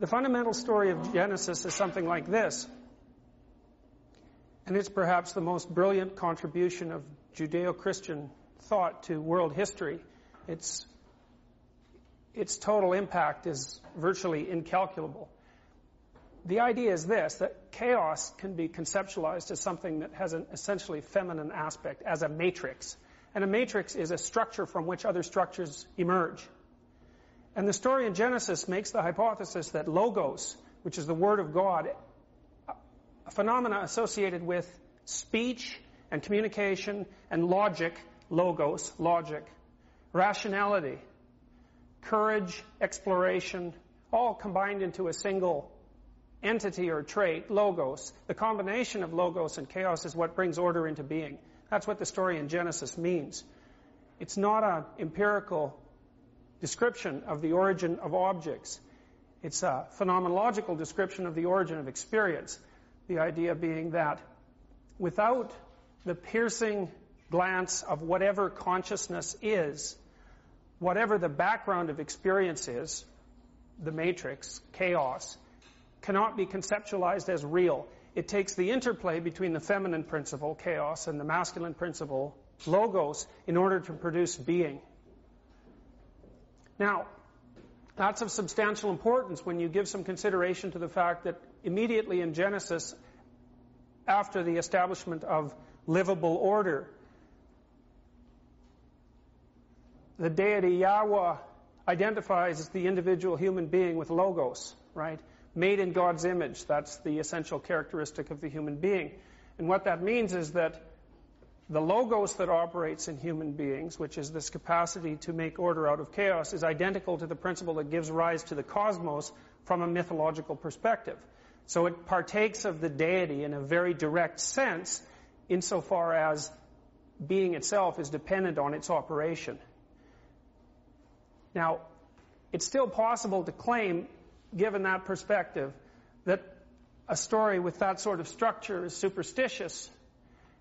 The fundamental story of Genesis is something like this. And it's perhaps the most brilliant contribution of Judeo-Christian thought to world history. Its, its total impact is virtually incalculable. The idea is this, that chaos can be conceptualized as something that has an essentially feminine aspect, as a matrix. And a matrix is a structure from which other structures emerge. And the story in Genesis makes the hypothesis that logos, which is the word of God, a phenomena associated with speech and communication and logic, logos, logic, rationality, courage, exploration, all combined into a single entity or trait, logos. The combination of logos and chaos is what brings order into being. That's what the story in Genesis means. It's not an empirical description of the origin of objects. It's a phenomenological description of the origin of experience. The idea being that without the piercing glance of whatever consciousness is, whatever the background of experience is, the matrix, chaos, cannot be conceptualized as real. It takes the interplay between the feminine principle, chaos, and the masculine principle, logos, in order to produce being. Now, that's of substantial importance when you give some consideration to the fact that immediately in Genesis, after the establishment of livable order, the deity Yahweh identifies the individual human being with logos, right? made in God's image. That's the essential characteristic of the human being. And what that means is that the logos that operates in human beings, which is this capacity to make order out of chaos, is identical to the principle that gives rise to the cosmos from a mythological perspective. So it partakes of the deity in a very direct sense, insofar as being itself is dependent on its operation. Now, it's still possible to claim given that perspective, that a story with that sort of structure is superstitious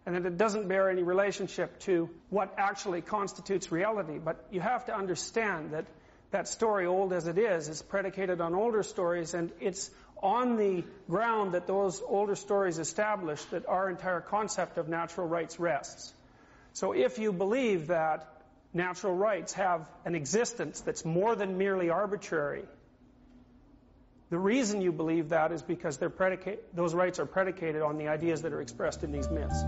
and that it doesn't bear any relationship to what actually constitutes reality. But you have to understand that that story, old as it is, is predicated on older stories and it's on the ground that those older stories established that our entire concept of natural rights rests. So if you believe that natural rights have an existence that's more than merely arbitrary, the reason you believe that is because those rights are predicated on the ideas that are expressed in these myths.